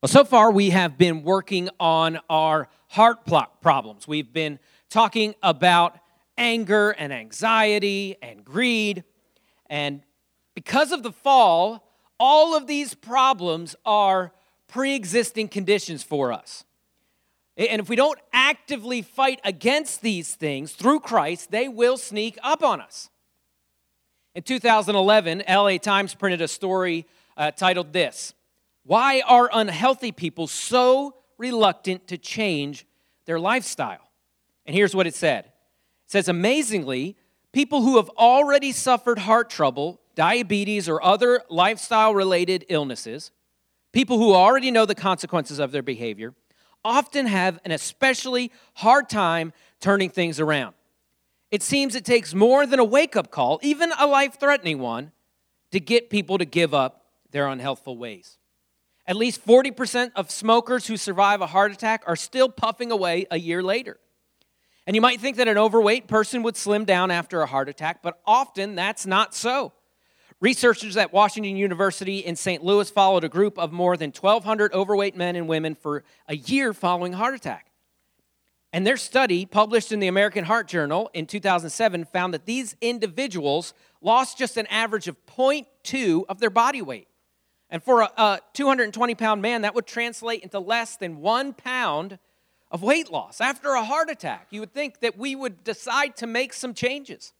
Well, so far we have been working on our heart problems. We've been talking about anger and anxiety and greed. And because of the fall, all of these problems are pre existing conditions for us. And if we don't actively fight against these things through Christ, they will sneak up on us. In 2011, LA Times printed a story uh, titled This why are unhealthy people so reluctant to change their lifestyle? And here's what it said it says, amazingly, people who have already suffered heart trouble, diabetes, or other lifestyle related illnesses, people who already know the consequences of their behavior, often have an especially hard time turning things around. It seems it takes more than a wake up call, even a life threatening one, to get people to give up their unhealthful ways. At least 40% of smokers who survive a heart attack are still puffing away a year later. And you might think that an overweight person would slim down after a heart attack, but often that's not so. Researchers at Washington University in St. Louis followed a group of more than 1,200 overweight men and women for a year following heart attack. And their study, published in the American Heart Journal in 2007, found that these individuals lost just an average of 0.2 of their body weight. And for a, a 220 pound man, that would translate into less than one pound of weight loss. After a heart attack, you would think that we would decide to make some changes.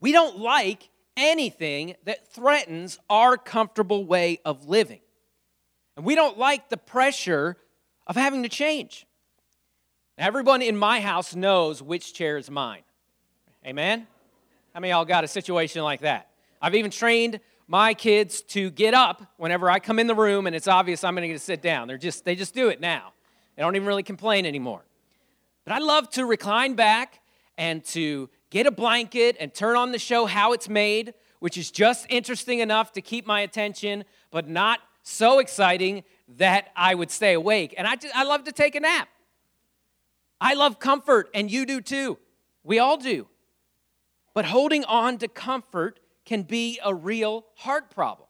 We don't like anything that threatens our comfortable way of living. And we don't like the pressure of having to change. Everyone in my house knows which chair is mine. Amen? How many y'all got a situation like that? I've even trained my kids to get up whenever I come in the room and it's obvious I'm going to sit down. They're just they just do it now. They don't even really complain anymore. But I love to recline back and to get a blanket and turn on the show How It's Made, which is just interesting enough to keep my attention, but not so exciting that I would stay awake. And I, just, I love to take a nap. I love comfort, and you do too. We all do. But holding on to comfort can be a real heart problem.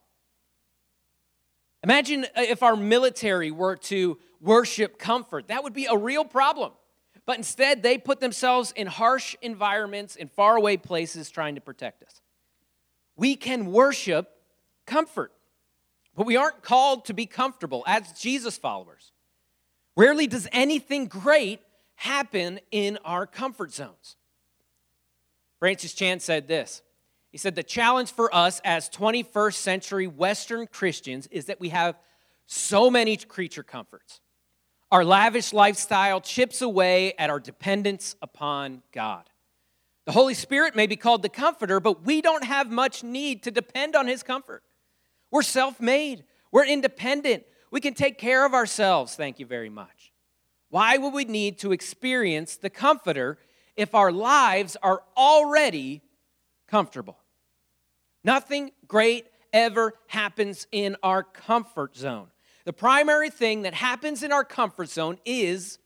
Imagine uh, if our military were to worship comfort. That would be a real problem. But instead, they put themselves in harsh environments, in faraway places, trying to protect us. We can worship comfort, but we aren't called to be comfortable as Jesus followers. Rarely does anything great happen in our comfort zones. Francis Chan said this he said, The challenge for us as 21st century Western Christians is that we have so many creature comforts. Our lavish lifestyle chips away at our dependence upon God. The Holy Spirit may be called the comforter, but we don't have much need to depend on his comfort. We're self made, we're independent, we can take care of ourselves. Thank you very much. Why would we need to experience the comforter if our lives are already comfortable? Nothing great ever happens in our comfort zone. The primary thing that happens in our comfort zone is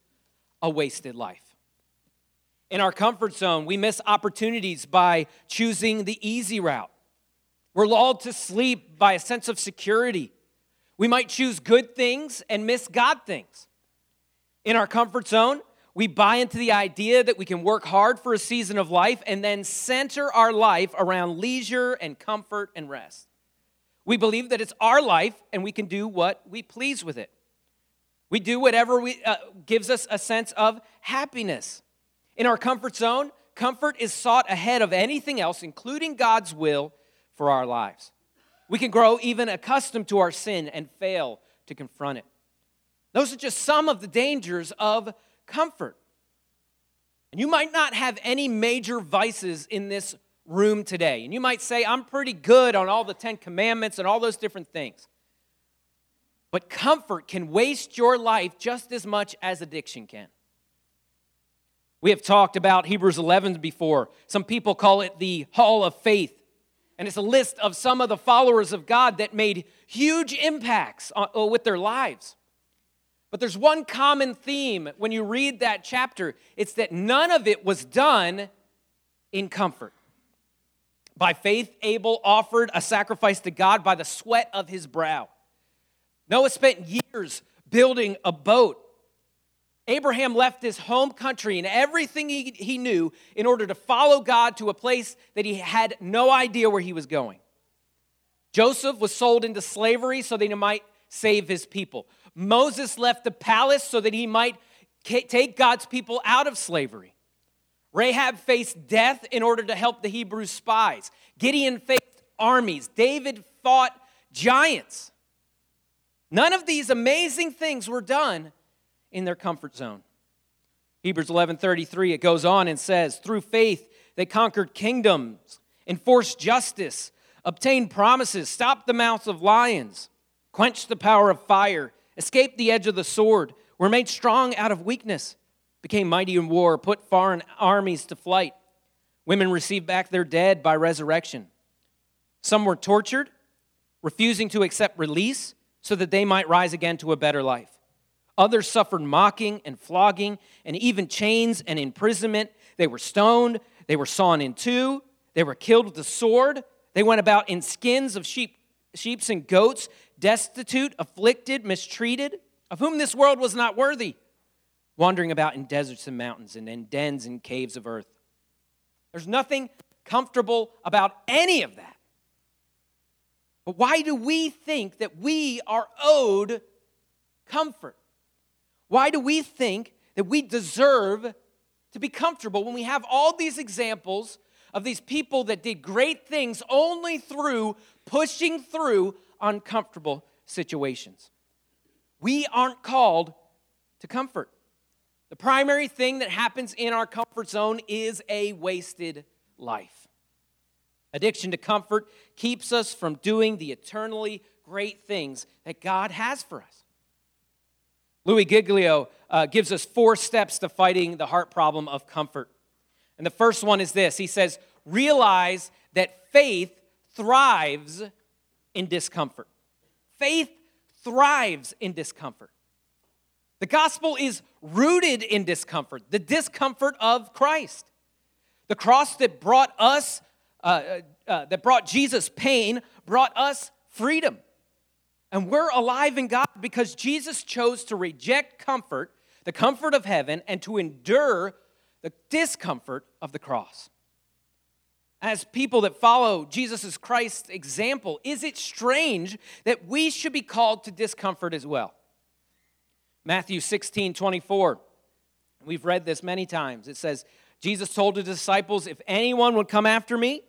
a wasted life. In our comfort zone, we miss opportunities by choosing the easy route. We're lulled to sleep by a sense of security. We might choose good things and miss God things. In our comfort zone, we buy into the idea that we can work hard for a season of life and then center our life around leisure and comfort and rest. We believe that it's our life and we can do what we please with it. We do whatever we, uh, gives us a sense of happiness. In our comfort zone, comfort is sought ahead of anything else, including God's will for our lives. We can grow even accustomed to our sin and fail to confront it. Those are just some of the dangers of comfort. And you might not have any major vices in this room today. And you might say, I'm pretty good on all the Ten Commandments and all those different things. But comfort can waste your life just as much as addiction can. We have talked about Hebrews 11 before. Some people call it the Hall of Faith. And it's a list of some of the followers of God that made huge impacts uh, with their lives. But there's one common theme when you read that chapter it's that none of it was done in comfort. By faith, Abel offered a sacrifice to God by the sweat of his brow. Noah spent years building a boat. Abraham left his home country and everything he, he knew in order to follow God to a place that he had no idea where he was going. Joseph was sold into slavery so that he might save his people. Moses left the palace so that he might take God's people out of slavery. Rahab faced death in order to help the Hebrew spies. Gideon faced armies. David fought giants. None of these amazing things were done in their comfort zone. Hebrews 11:33 it goes on and says, "Through faith they conquered kingdoms, enforced justice, obtained promises, stopped the mouths of lions, quenched the power of fire, escaped the edge of the sword, were made strong out of weakness, became mighty in war, put foreign armies to flight. Women received back their dead by resurrection. Some were tortured, refusing to accept release so that they might rise again to a better life. Others suffered mocking and flogging and even chains and imprisonment. They were stoned, they were sawn in two, they were killed with the sword. They went about in skins of sheep, sheeps and goats, destitute, afflicted, mistreated, of whom this world was not worthy, wandering about in deserts and mountains and in dens and caves of earth. There's nothing comfortable about any of that. But why do we think that we are owed comfort? Why do we think that we deserve to be comfortable when we have all these examples of these people that did great things only through pushing through uncomfortable situations? We aren't called to comfort. The primary thing that happens in our comfort zone is a wasted life. Addiction to comfort keeps us from doing the eternally great things that God has for us. Louis Giglio uh, gives us four steps to fighting the heart problem of comfort. And the first one is this He says, realize that faith thrives in discomfort. Faith thrives in discomfort. The gospel is rooted in discomfort, the discomfort of Christ. The cross that brought us uh, uh, uh, that brought Jesus pain brought us freedom. And we're alive in God because Jesus chose to reject comfort, the comfort of heaven, and to endure the discomfort of the cross. As people that follow Jesus Christ's example, is it strange that we should be called to discomfort as well? Matthew 16 24. We've read this many times. It says, Jesus told his disciples, If anyone would come after me,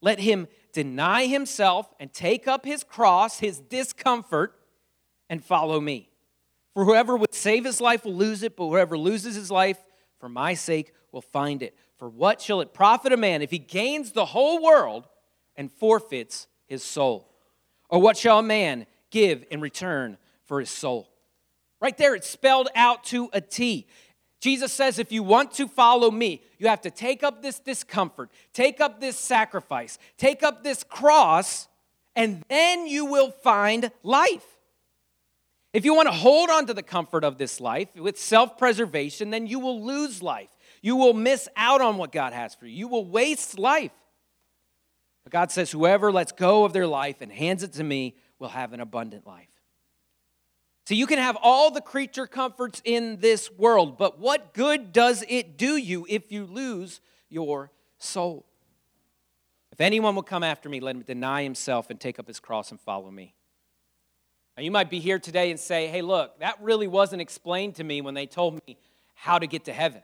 let him deny himself and take up his cross, his discomfort, and follow me. For whoever would save his life will lose it, but whoever loses his life for my sake will find it. For what shall it profit a man if he gains the whole world and forfeits his soul? Or what shall a man give in return for his soul? Right there, it's spelled out to a T. Jesus says, if you want to follow me, you have to take up this discomfort, take up this sacrifice, take up this cross, and then you will find life. If you want to hold on to the comfort of this life with self preservation, then you will lose life. You will miss out on what God has for you. You will waste life. But God says, whoever lets go of their life and hands it to me will have an abundant life. So you can have all the creature comforts in this world, but what good does it do you if you lose your soul? If anyone will come after me, let him deny himself and take up his cross and follow me. Now, you might be here today and say, hey, look, that really wasn't explained to me when they told me how to get to heaven.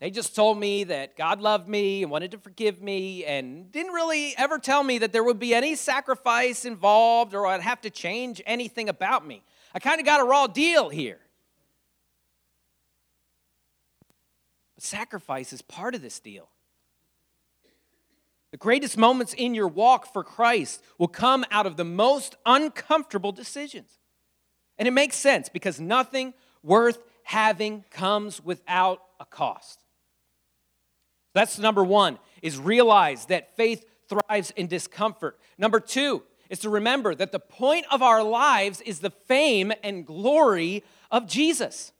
They just told me that God loved me and wanted to forgive me and didn't really ever tell me that there would be any sacrifice involved or I'd have to change anything about me. I kind of got a raw deal here. But sacrifice is part of this deal. The greatest moments in your walk for Christ will come out of the most uncomfortable decisions. And it makes sense because nothing worth having comes without a cost. That's number one, is realize that faith thrives in discomfort. Number two, is to remember that the point of our lives is the fame and glory of Jesus.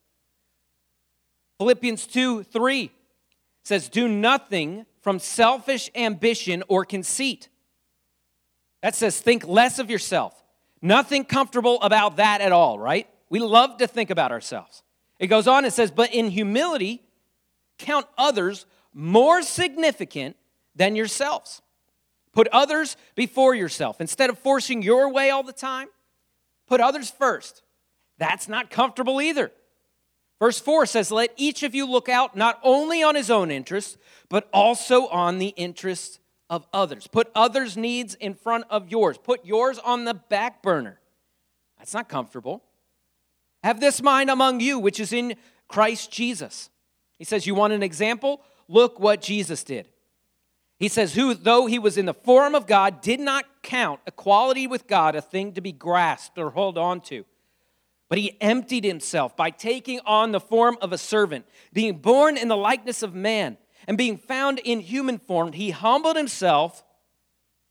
Philippians 2 3 says, Do nothing from selfish ambition or conceit. That says, think less of yourself. Nothing comfortable about that at all, right? We love to think about ourselves. It goes on, it says, But in humility, count others more significant than yourselves. Put others before yourself. Instead of forcing your way all the time, put others first. That's not comfortable either. Verse 4 says, Let each of you look out not only on his own interests, but also on the interests of others. Put others' needs in front of yours. Put yours on the back burner. That's not comfortable. Have this mind among you, which is in Christ Jesus. He says, You want an example? Look what Jesus did. He says, Who, though he was in the form of God, did not count equality with God a thing to be grasped or held on to. But he emptied himself by taking on the form of a servant, being born in the likeness of man, and being found in human form, he humbled himself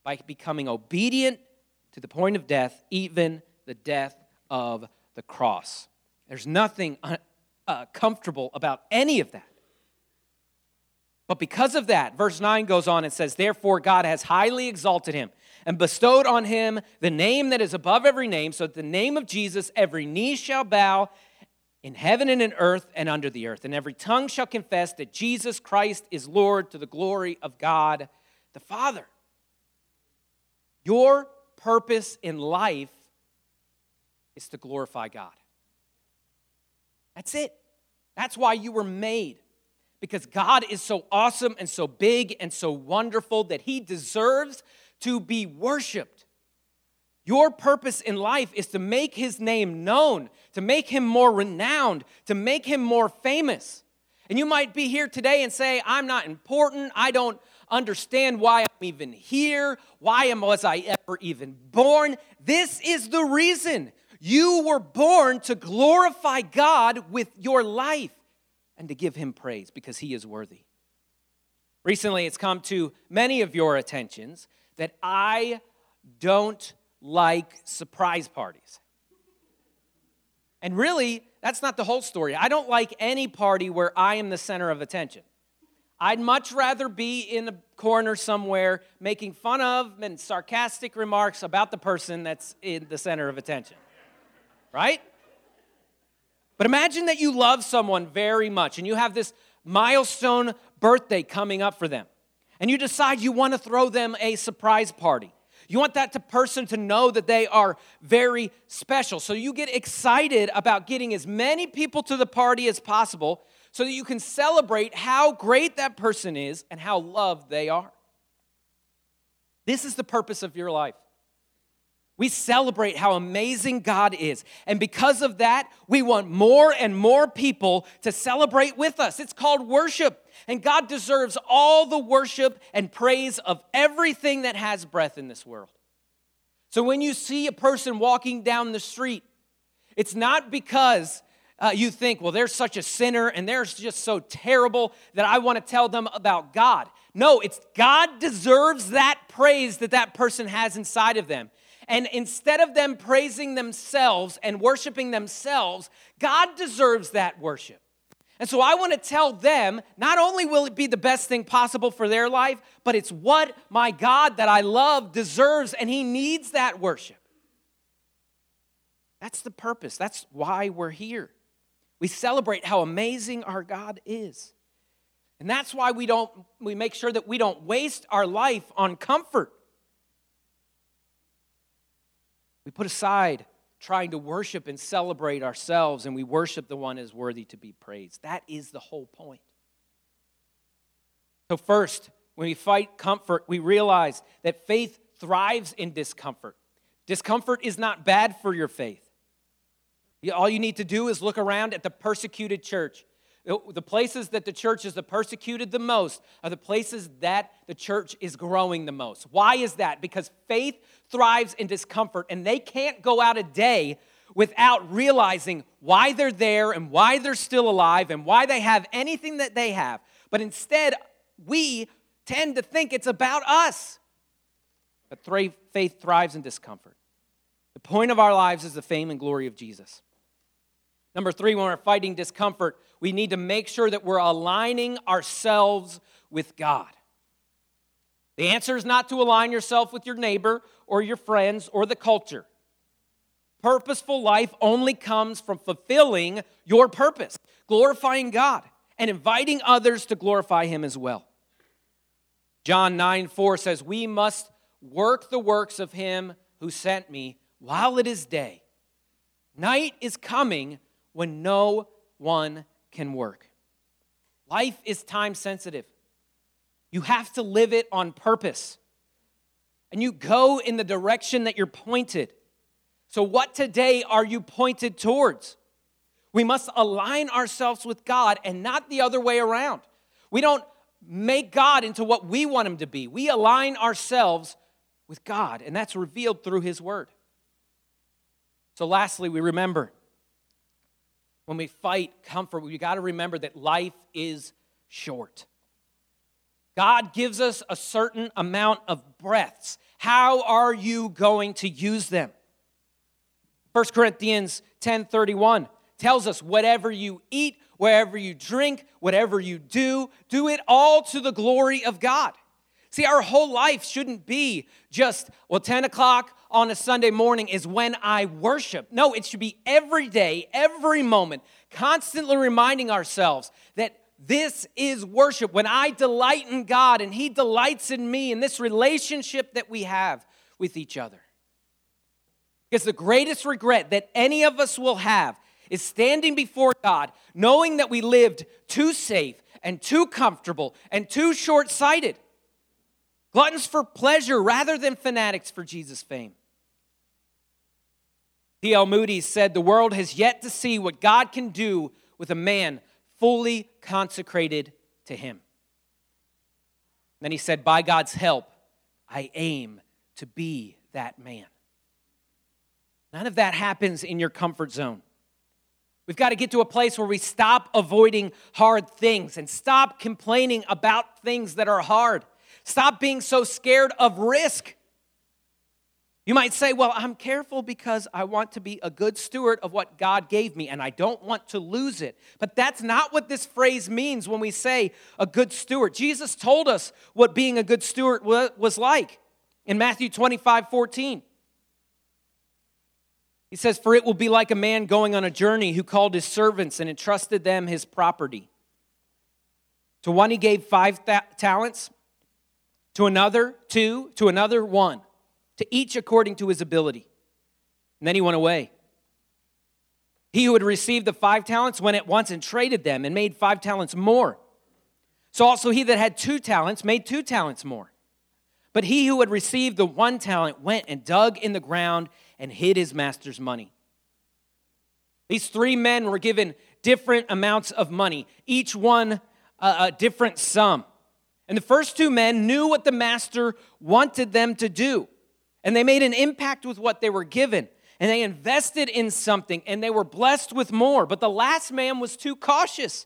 by becoming obedient to the point of death, even the death of the cross. There's nothing uh, comfortable about any of that. But because of that, verse 9 goes on and says, Therefore, God has highly exalted him and bestowed on him the name that is above every name, so that the name of Jesus every knee shall bow in heaven and in earth and under the earth, and every tongue shall confess that Jesus Christ is Lord to the glory of God the Father. Your purpose in life is to glorify God. That's it. That's why you were made. Because God is so awesome and so big and so wonderful that He deserves to be worshiped. Your purpose in life is to make his name known, to make him more renowned, to make him more famous. And you might be here today and say, I'm not important. I don't understand why I'm even here. Why am, was I ever even born? This is the reason. You were born to glorify God with your life and to give him praise because he is worthy. Recently, it's come to many of your attentions that I don't like surprise parties. And really, that's not the whole story. I don't like any party where I am the center of attention. I'd much rather be in a corner somewhere making fun of and sarcastic remarks about the person that's in the center of attention. Right? But imagine that you love someone very much and you have this milestone birthday coming up for them and you decide you want to throw them a surprise party. You want that to person to know that they are very special. So you get excited about getting as many people to the party as possible so that you can celebrate how great that person is and how loved they are. This is the purpose of your life. We celebrate how amazing God is. And because of that, we want more and more people to celebrate with us. It's called worship. And God deserves all the worship and praise of everything that has breath in this world. So when you see a person walking down the street, it's not because uh, you think, well, they're such a sinner and they're just so terrible that I want to tell them about God. No, it's God deserves that praise that that person has inside of them. And instead of them praising themselves and worshiping themselves, God deserves that worship. And so I want to tell them not only will it be the best thing possible for their life, but it's what my God that I love deserves, and He needs that worship. That's the purpose. That's why we're here. We celebrate how amazing our God is. And that's why we don't we make sure that we don't waste our life on comfort. We put aside trying to worship and celebrate ourselves, and we worship the one is worthy to be praised. That is the whole point. So, first, when we fight comfort, we realize that faith thrives in discomfort. Discomfort is not bad for your faith. All you need to do is look around at the persecuted church. The places that the church is the persecuted the most are the places that the church is growing the most. Why is that? Because faith thrives in discomfort, and they can't go out a day without realizing why they're there and why they're still alive and why they have anything that they have. But instead, we tend to think it's about us. But faith thrives in discomfort. The point of our lives is the fame and glory of Jesus. Number three, when we're fighting discomfort, we need to make sure that we're aligning ourselves with God. The answer is not to align yourself with your neighbor or your friends or the culture. Purposeful life only comes from fulfilling your purpose, glorifying God, and inviting others to glorify Him as well. John 9 4 says, We must work the works of Him who sent me while it is day. Night is coming when no one can work. Life is time sensitive. You have to live it on purpose. And you go in the direction that you're pointed. So, what today are you pointed towards? We must align ourselves with God and not the other way around. We don't make God into what we want him to be. We align ourselves with God, and that's revealed through his word. So, lastly, we remember when we fight comfort, we got to remember that life is short. God gives us a certain amount of breaths. How are you going to use them? 1 Corinthians 10:31 tells us whatever you eat, wherever you drink, whatever you do, do it all to the glory of God. See, our whole life shouldn't be just, well, 10 o'clock on a Sunday morning is when I worship. No, it should be every day, every moment, constantly reminding ourselves that this is worship. When I delight in God and He delights in me, in this relationship that we have with each other. Because the greatest regret that any of us will have is standing before God knowing that we lived too safe and too comfortable and too short sighted. Gluttons for pleasure rather than fanatics for Jesus' fame. D.L. Moody said, The world has yet to see what God can do with a man fully consecrated to Him. Then he said, By God's help, I aim to be that man. None of that happens in your comfort zone. We've got to get to a place where we stop avoiding hard things and stop complaining about things that are hard. Stop being so scared of risk. You might say, Well, I'm careful because I want to be a good steward of what God gave me and I don't want to lose it. But that's not what this phrase means when we say a good steward. Jesus told us what being a good steward was like in Matthew 25 14. He says, For it will be like a man going on a journey who called his servants and entrusted them his property. To one he gave five th- talents, to another two, to another one, to each according to his ability. And then he went away. He who had received the five talents went at once and traded them and made five talents more. So also he that had two talents made two talents more. But he who had received the one talent went and dug in the ground and hid his master's money. These three men were given different amounts of money, each one a, a different sum. And the first two men knew what the master wanted them to do. And they made an impact with what they were given. And they invested in something and they were blessed with more. But the last man was too cautious.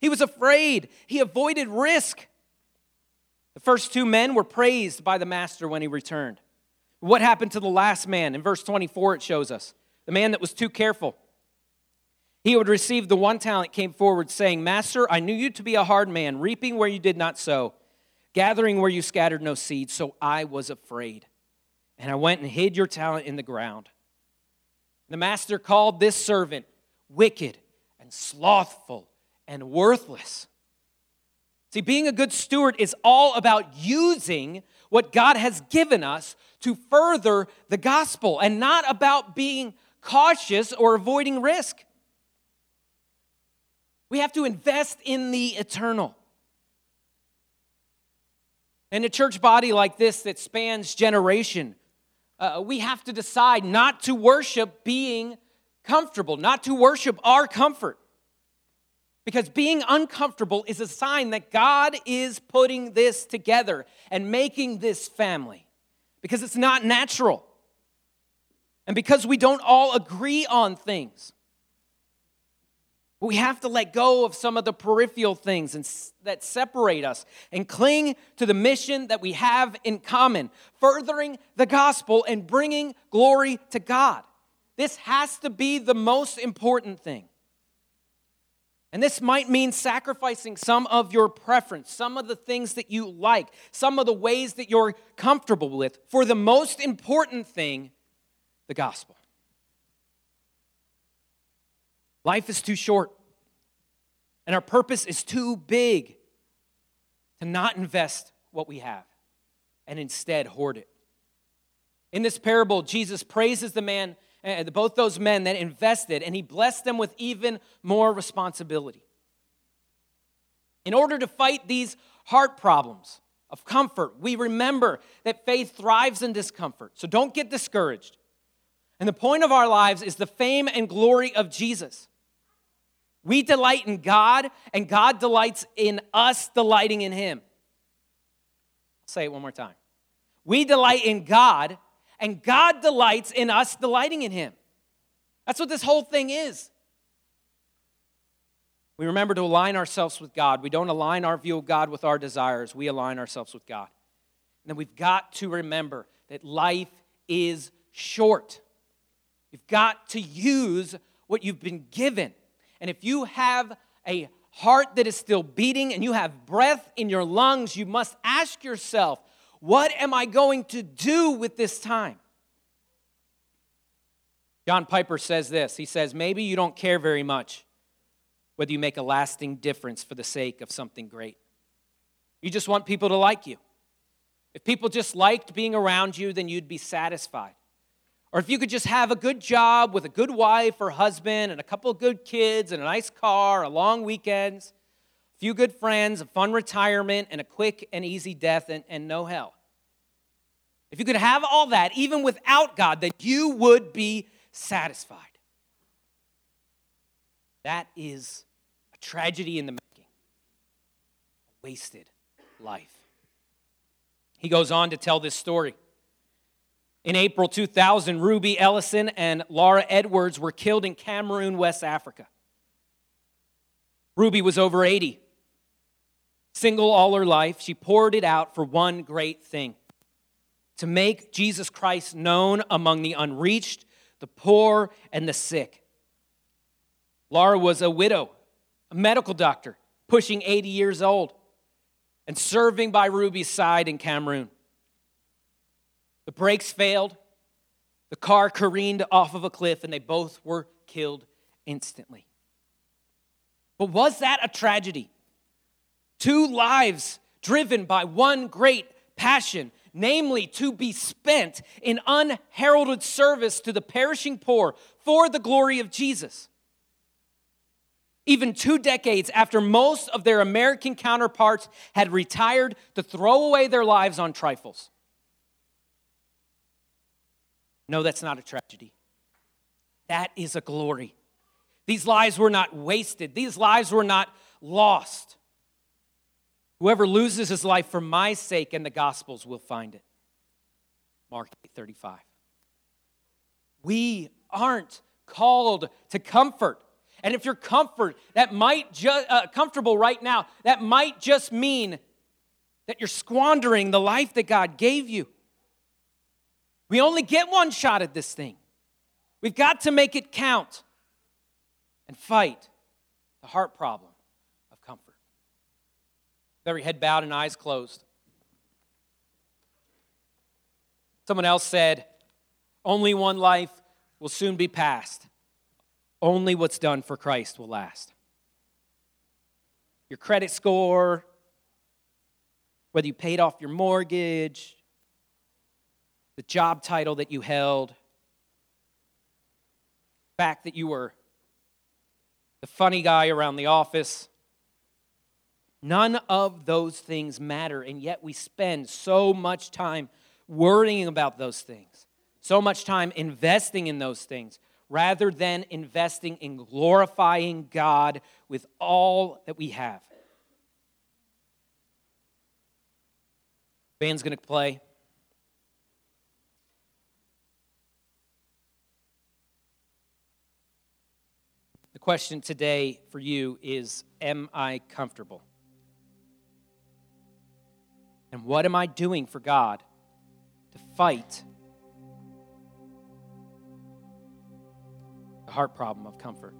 He was afraid. He avoided risk. The first two men were praised by the master when he returned. What happened to the last man? In verse 24, it shows us the man that was too careful. He who had received the one talent came forward, saying, Master, I knew you to be a hard man, reaping where you did not sow, gathering where you scattered no seed, so I was afraid. And I went and hid your talent in the ground. The master called this servant wicked and slothful and worthless. See, being a good steward is all about using what God has given us to further the gospel and not about being cautious or avoiding risk. We have to invest in the eternal. In a church body like this that spans generation, uh, we have to decide not to worship being comfortable, not to worship our comfort. Because being uncomfortable is a sign that God is putting this together and making this family because it's not natural. And because we don't all agree on things. We have to let go of some of the peripheral things and, that separate us and cling to the mission that we have in common, furthering the gospel and bringing glory to God. This has to be the most important thing. And this might mean sacrificing some of your preference, some of the things that you like, some of the ways that you're comfortable with for the most important thing, the gospel. Life is too short, and our purpose is too big to not invest what we have and instead hoard it. In this parable, Jesus praises the man, uh, both those men that invested, and he blessed them with even more responsibility. In order to fight these heart problems of comfort, we remember that faith thrives in discomfort. So don't get discouraged. And the point of our lives is the fame and glory of Jesus. We delight in God, and God delights in us delighting in Him. I'll say it one more time. We delight in God, and God delights in us delighting in Him. That's what this whole thing is. We remember to align ourselves with God. We don't align our view of God with our desires, we align ourselves with God. And then we've got to remember that life is short. You've got to use what you've been given. And if you have a heart that is still beating and you have breath in your lungs, you must ask yourself, what am I going to do with this time? John Piper says this. He says, Maybe you don't care very much whether you make a lasting difference for the sake of something great. You just want people to like you. If people just liked being around you, then you'd be satisfied. Or if you could just have a good job with a good wife or husband and a couple of good kids and a nice car, a long weekends, a few good friends, a fun retirement, and a quick and easy death and, and no hell. If you could have all that, even without God, then you would be satisfied. That is a tragedy in the making, a wasted life. He goes on to tell this story. In April 2000, Ruby Ellison and Laura Edwards were killed in Cameroon, West Africa. Ruby was over 80. Single all her life, she poured it out for one great thing to make Jesus Christ known among the unreached, the poor, and the sick. Laura was a widow, a medical doctor, pushing 80 years old, and serving by Ruby's side in Cameroon. The brakes failed. The car careened off of a cliff, and they both were killed instantly. But was that a tragedy? Two lives driven by one great passion, namely to be spent in unheralded service to the perishing poor for the glory of Jesus. Even two decades after most of their American counterparts had retired to throw away their lives on trifles. No, that's not a tragedy. That is a glory. These lives were not wasted, these lives were not lost. Whoever loses his life for my sake and the gospel's will find it. Mark 35. We aren't called to comfort. And if you're comfort, that might just uh, comfortable right now, that might just mean that you're squandering the life that God gave you. We only get one shot at this thing. We've got to make it count and fight the heart problem of comfort. every head bowed and eyes closed. Someone else said, Only one life will soon be passed. Only what's done for Christ will last. Your credit score, whether you paid off your mortgage, the job title that you held, the fact that you were the funny guy around the office. None of those things matter, and yet we spend so much time worrying about those things, so much time investing in those things, rather than investing in glorifying God with all that we have. Band's going to play. Question today for you is Am I comfortable? And what am I doing for God to fight the heart problem of comfort?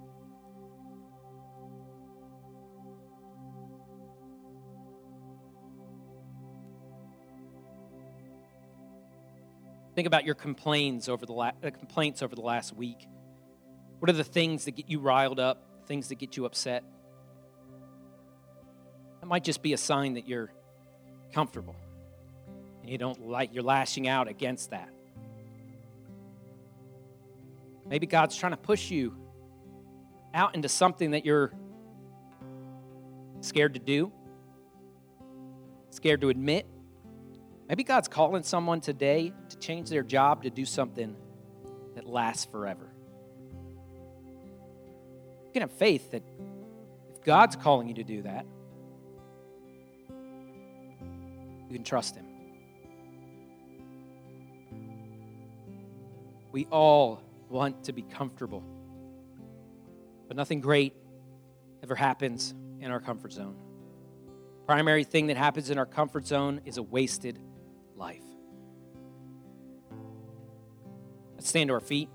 Think about your complaints over the, la- uh, complaints over the last week. What are the things that get you riled up, things that get you upset? That might just be a sign that you're comfortable and you don't like, you're lashing out against that. Maybe God's trying to push you out into something that you're scared to do, scared to admit. Maybe God's calling someone today to change their job to do something that lasts forever. Can have faith that if God's calling you to do that, you can trust Him. We all want to be comfortable, but nothing great ever happens in our comfort zone. Primary thing that happens in our comfort zone is a wasted life. Let's stand to our feet.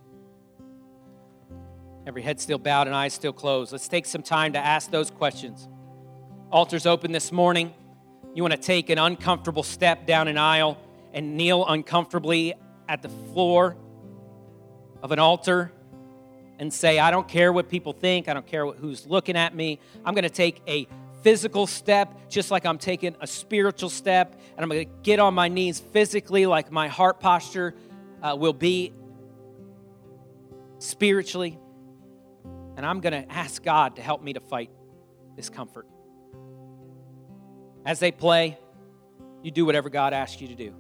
Every head still bowed and eyes still closed. Let's take some time to ask those questions. Altars open this morning. You want to take an uncomfortable step down an aisle and kneel uncomfortably at the floor of an altar and say, I don't care what people think, I don't care who's looking at me. I'm going to take a physical step, just like I'm taking a spiritual step, and I'm going to get on my knees physically, like my heart posture uh, will be spiritually. And I'm going to ask God to help me to fight discomfort. As they play, you do whatever God asks you to do.